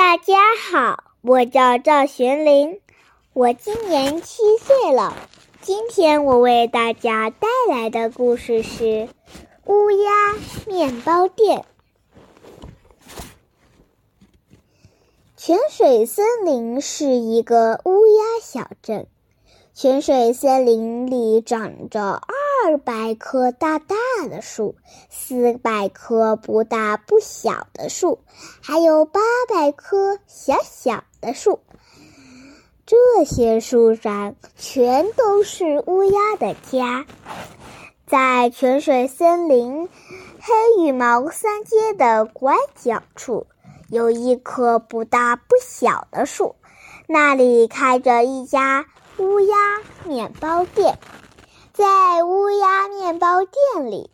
大家好，我叫赵玄林，我今年七岁了。今天我为大家带来的故事是《乌鸦面包店》。泉水森林是一个乌鸦小镇，泉水森林里长着二百棵大大的树，四百棵不大不小的树，还有八百棵小小的树。这些树上全都是乌鸦的家。在泉水森林黑羽毛三街的拐角处，有一棵不大不小的树，那里开着一家乌鸦面包店。在乌鸦面包店里，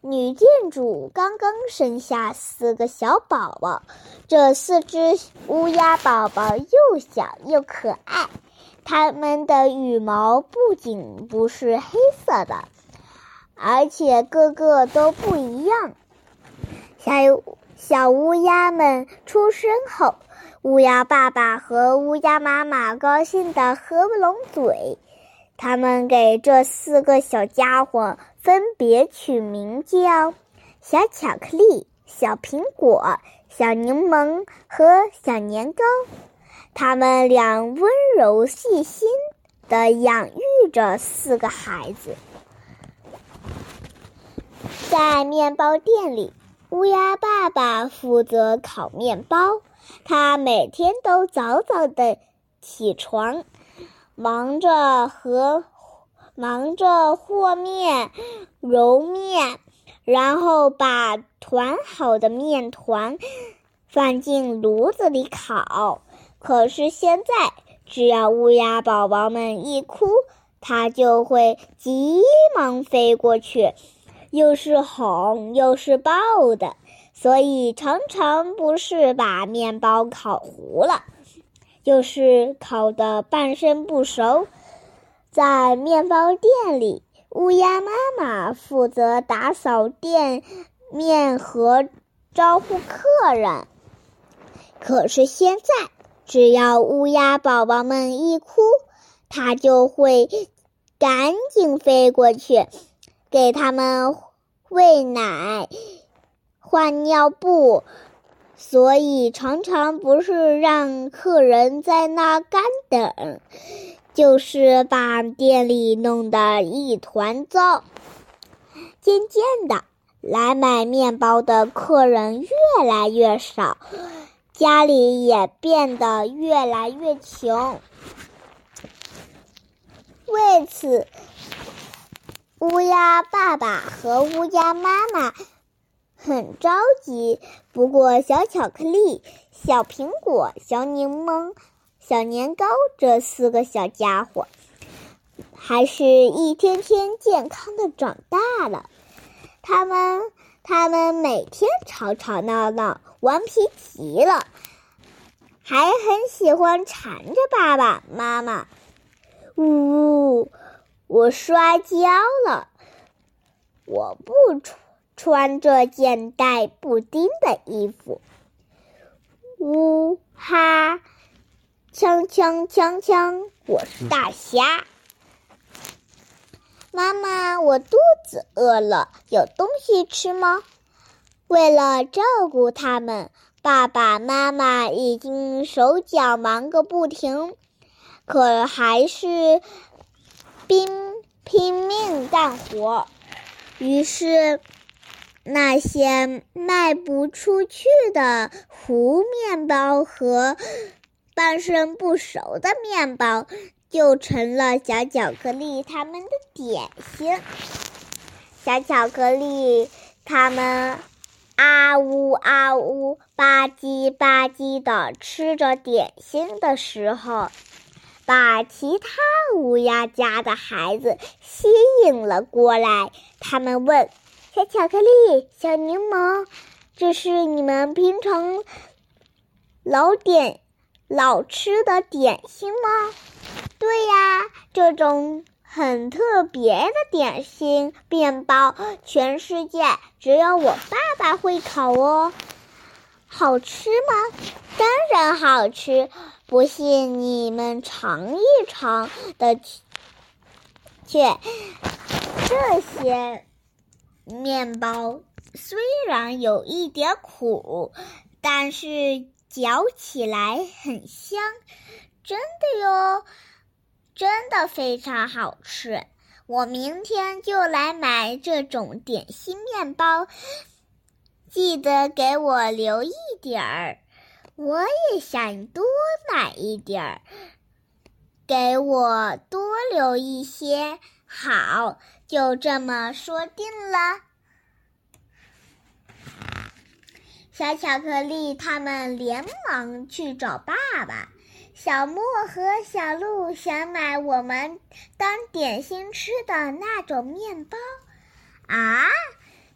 女店主刚刚生下四个小宝宝。这四只乌鸦宝宝又小又可爱，它们的羽毛不仅不是黑色的，而且个个都不一样。小小乌鸦们出生后，乌鸦爸爸和乌鸦妈妈高兴得合不拢嘴。他们给这四个小家伙分别取名叫“小巧克力”“小苹果”“小柠檬”和“小年糕”。他们俩温柔细心地养育着四个孩子。在面包店里，乌鸦爸爸负责烤面包，他每天都早早的起床。忙着和忙着和面、揉面，然后把团好的面团放进炉子里烤。可是现在，只要乌鸦宝宝们一哭，它就会急忙飞过去，又是哄又是抱的，所以常常不是把面包烤糊了。就是烤的半生不熟，在面包店里，乌鸦妈妈负责打扫店面和招呼客人。可是现在，只要乌鸦宝宝们一哭，它就会赶紧飞过去，给他们喂奶、换尿布。所以常常不是让客人在那干等，就是把店里弄得一团糟。渐渐的，来买面包的客人越来越少，家里也变得越来越穷。为此，乌鸦爸爸和乌鸦妈妈。很着急，不过小巧克力、小苹果、小柠檬、小年糕这四个小家伙，还是一天天健康的长大了。他们，他们每天吵吵闹闹，顽皮极了，还很喜欢缠着爸爸妈妈。呜，我摔跤了，我不出。穿着件带布丁的衣服，呜哈，锵锵锵锵！我是大虾。妈妈，我肚子饿了，有东西吃吗？为了照顾他们，爸爸妈妈已经手脚忙个不停，可还是拼拼命干活。于是。那些卖不出去的糊面包和半生不熟的面包，就成了小巧克力他们的点心。小巧克力他们啊呜啊呜吧唧吧唧的吃着点心的时候，把其他乌鸦家的孩子吸引了过来。他们问。小巧克力，小柠檬，这是你们平常老点老吃的点心吗？对呀，这种很特别的点心面包，全世界只有我爸爸会烤哦。好吃吗？当然好吃，不信你们尝一尝的。却这些面包虽然有一点苦，但是嚼起来很香，真的哟，真的非常好吃。我明天就来买这种点心面包，记得给我留一点儿。我也想多买一点儿，给我多留一些。好，就这么说定了。小巧克力他们连忙去找爸爸。小莫和小鹿想买我们当点心吃的那种面包啊，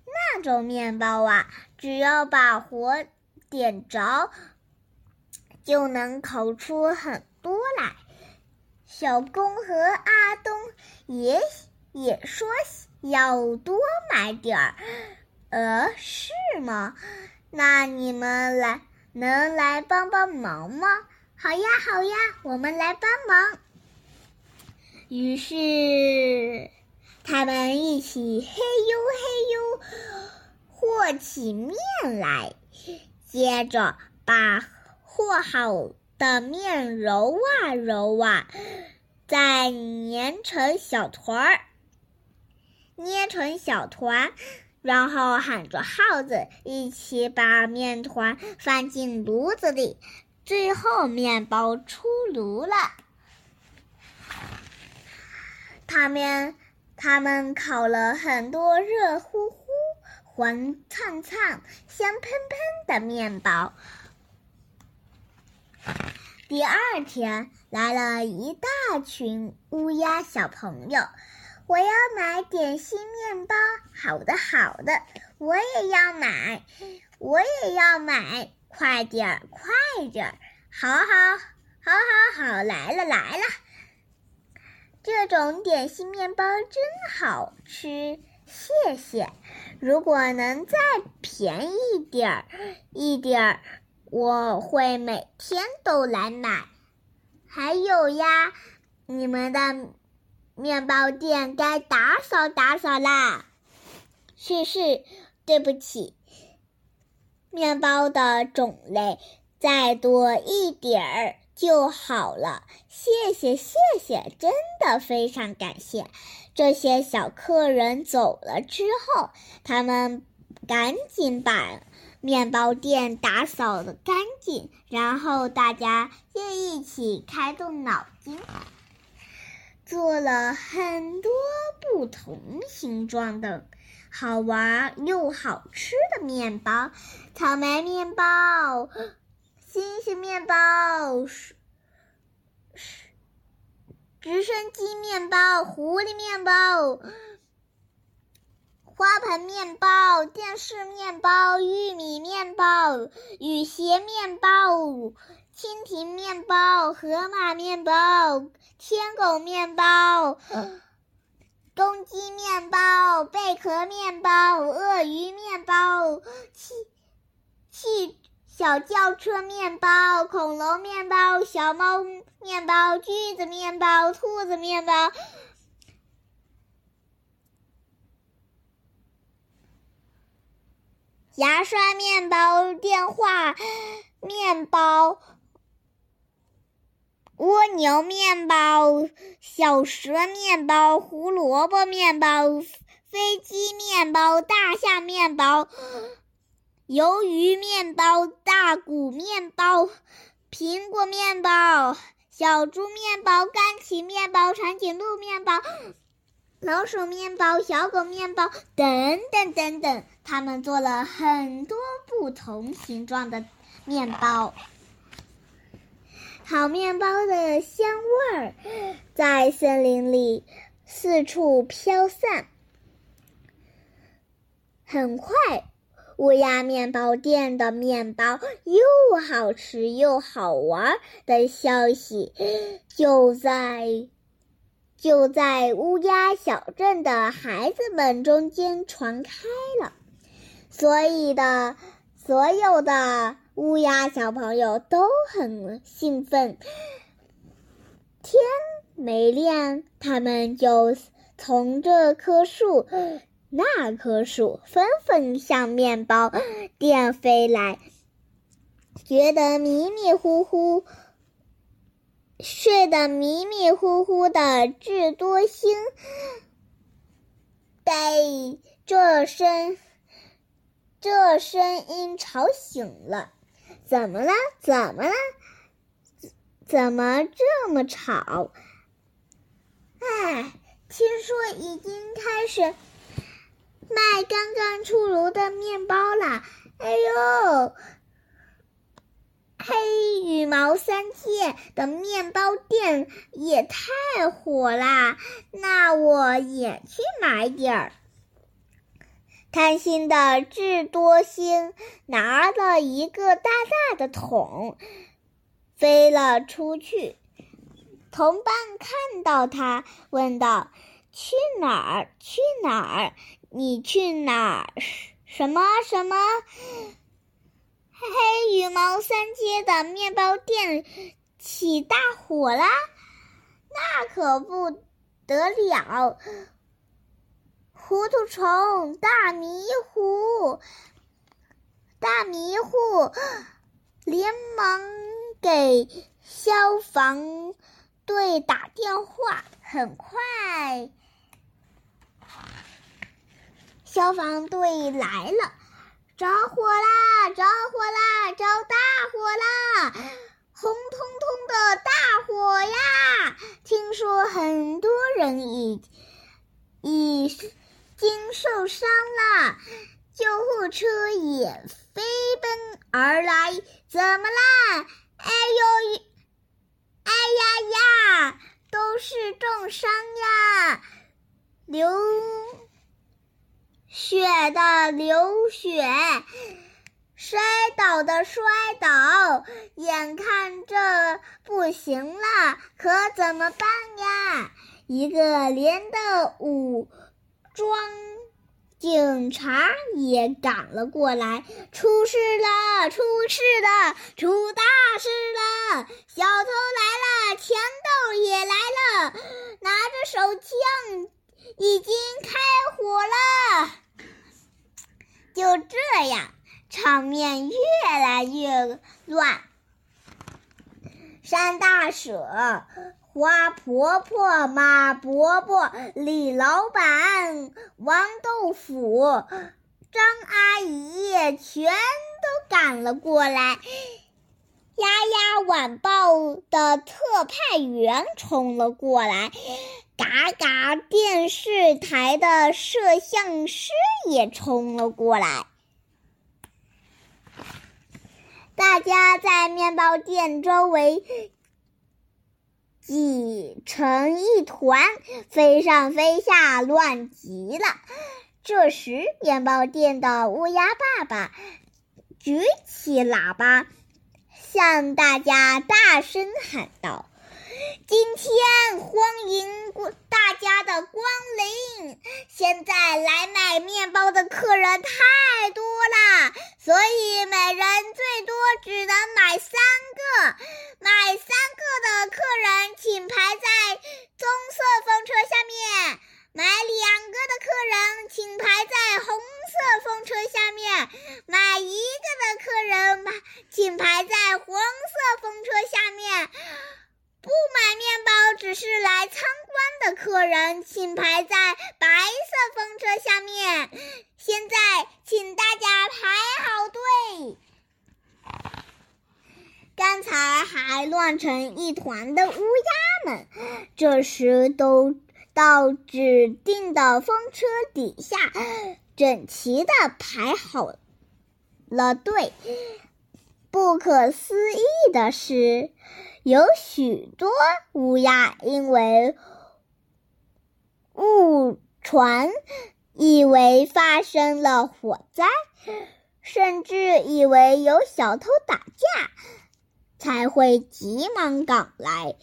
那种面包啊，只要把火点着，就能烤出很多来。小公和阿东也也说要多买点儿，呃，是吗？那你们来能来帮帮忙吗？好呀，好呀，我们来帮忙。于是，他们一起嘿呦嘿呦和起面来，接着把和好的面揉啊揉啊，再粘成小团儿，捏成小团，然后喊着号子，一起把面团放进炉子里。最后，面包出炉了。他们他们烤了很多热乎乎、黄灿灿、香喷喷的面包。第二天，来了一大群乌鸦小朋友。我要买点心面包。好的，好的，我也要买，我也要买。快点儿，快点儿！好好，好好好，来了来了！这种点心面包真好吃，谢谢。如果能再便宜点儿一点儿，我会每天都来买。还有呀，你们的面包店该打扫打扫啦。是是，对不起。面包的种类再多一点儿就好了，谢谢谢谢，真的非常感谢。这些小客人走了之后，他们赶紧把面包店打扫的干净，然后大家又一起开动脑筋，做了很多不同形状的。好玩又好吃的面包，草莓面包、星星面包、直升机面包、狐狸面包、花盆面包、电视面包、玉米面包、雨鞋面包、蜻蜓面包、河马面包、天狗面包。公鸡面包、贝壳面包、鳄鱼面包、汽汽小轿车面包、恐龙面包、小猫面包、锯子面包、兔子面包、牙刷面包、电话面包。蜗牛面包、小蛇面包、胡萝卜面包、飞机面包、大象面包、鱿鱼面包、大鼓面包、苹果面包、小猪面包、干奇面包、长颈鹿面包、老鼠面包、小狗面包等等等等，他们做了很多不同形状的面包。好面包的香味儿在森林里四处飘散。很快，乌鸦面包店的面包又好吃又好玩的消息就在就在乌鸦小镇的孩子们中间传开了。所以的所有的。乌鸦小朋友都很兴奋。天没亮，他们就从这棵树、那棵树纷纷向面包店飞来，觉得迷迷糊糊。睡得迷迷糊糊的智多星被这声这声音吵醒了。怎么了？怎么了？怎么这么吵？哎，听说已经开始卖刚刚出炉的面包了。哎呦！黑羽毛三街的面包店也太火啦！那我也去买点儿。贪心的智多星拿了一个大大的桶，飞了出去。同伴看到他，问道：“去哪儿？去哪儿？你去哪儿？什么什么？”猫三街的面包店起大火啦！那可不得了！糊涂虫、大迷糊、大迷糊连忙给消防队打电话。很快，消防队来了。着火啦！着火啦！着大火啦！红彤彤的大火呀！听说很多人已已经受伤了，救护车也飞奔而来。怎么啦？哎呦！哎呀呀！都是重伤呀！流。血的流血，摔倒的摔倒，眼看这不行了，可怎么办呀？一个连的武装警察也赶了过来，出事了，出事了，出大事了！小偷来了，强盗也来了，拿着手枪。已经开火了，就这样，场面越来越乱。山大婶、花婆婆、马伯伯、李老板、王豆腐、张阿姨全都赶了过来。丫丫晚报的特派员冲了过来。嘎嘎！电视台的摄像师也冲了过来，大家在面包店周围挤成一团，飞上飞下，乱极了。这时，面包店的乌鸦爸爸举起喇叭，向大家大声喊道。今天欢迎大家的光临。现在来买面包的客人太多了，所以每人最多只能买三个。买三个的客人请排在棕色风车下面。买两个的客人请排在红色风车下面。买一个的客人请排在黄色风车下面。客人，请排在白色风车下面。现在，请大家排好队。刚才还乱成一团的乌鸦们，这时都到指定的风车底下，整齐的排好了队。不可思议的是。有许多乌鸦因为船，以为发生了火灾，甚至以为有小偷打架，才会急忙赶来，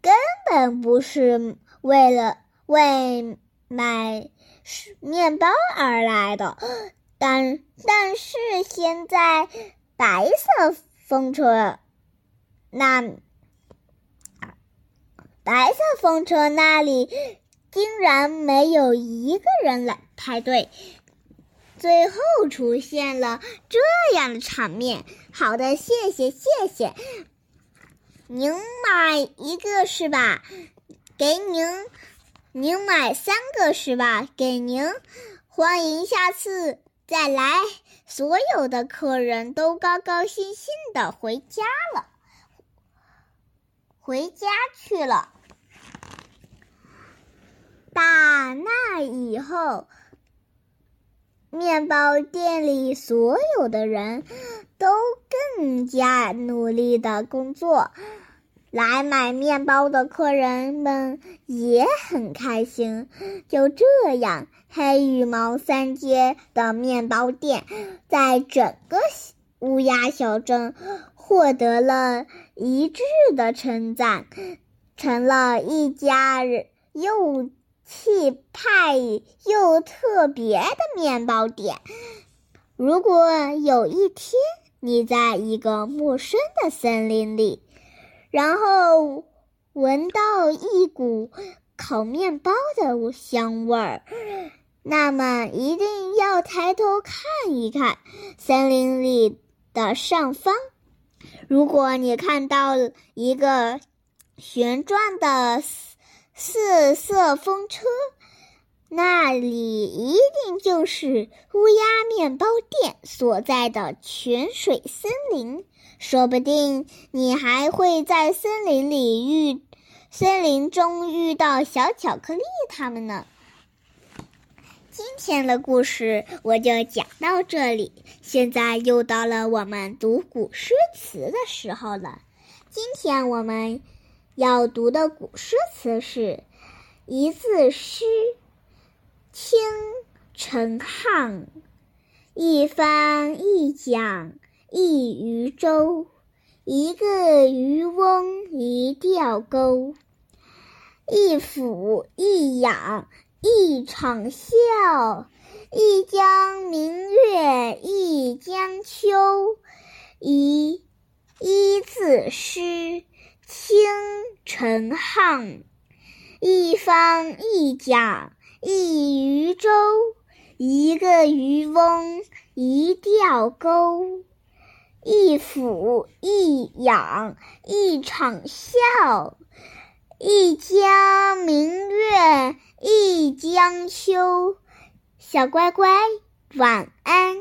根本不是为了为买面包而来的。但但是现在白色风车那白色风车那里竟然没有一个人来排队。最后出现了这样的场面。好的，谢谢谢谢。您买一个是吧？给您。您买三个是吧？给您。欢迎下次再来。所有的客人都高高兴兴的回家了，回家去了。打那以后，面包店里所有的人都更加努力的工作。来买面包的客人们也很开心。就这样，黑羽毛三街的面包店在整个乌鸦小镇获得了一致的称赞，成了一家人又气派又特别的面包店。如果有一天你在一个陌生的森林里，然后闻到一股烤面包的香味儿，那么一定要抬头看一看森林里的上方。如果你看到一个旋转的四色风车，那里一定就是乌鸦面包店所在的泉水森林。说不定你还会在森林里遇，森林中遇到小巧克力他们呢。今天的故事我就讲到这里，现在又到了我们读古诗词的时候了。今天我们要读的古诗词是一字诗，清陈沆，一方一桨。一渔舟，一个渔翁一钓钩，一俯一仰一场笑，一江明月一江秋。一一字诗，清陈沆。一方一桨一渔舟，一个渔翁一钓钩。一俯一仰一场笑，一江明月一江秋。小乖乖，晚安。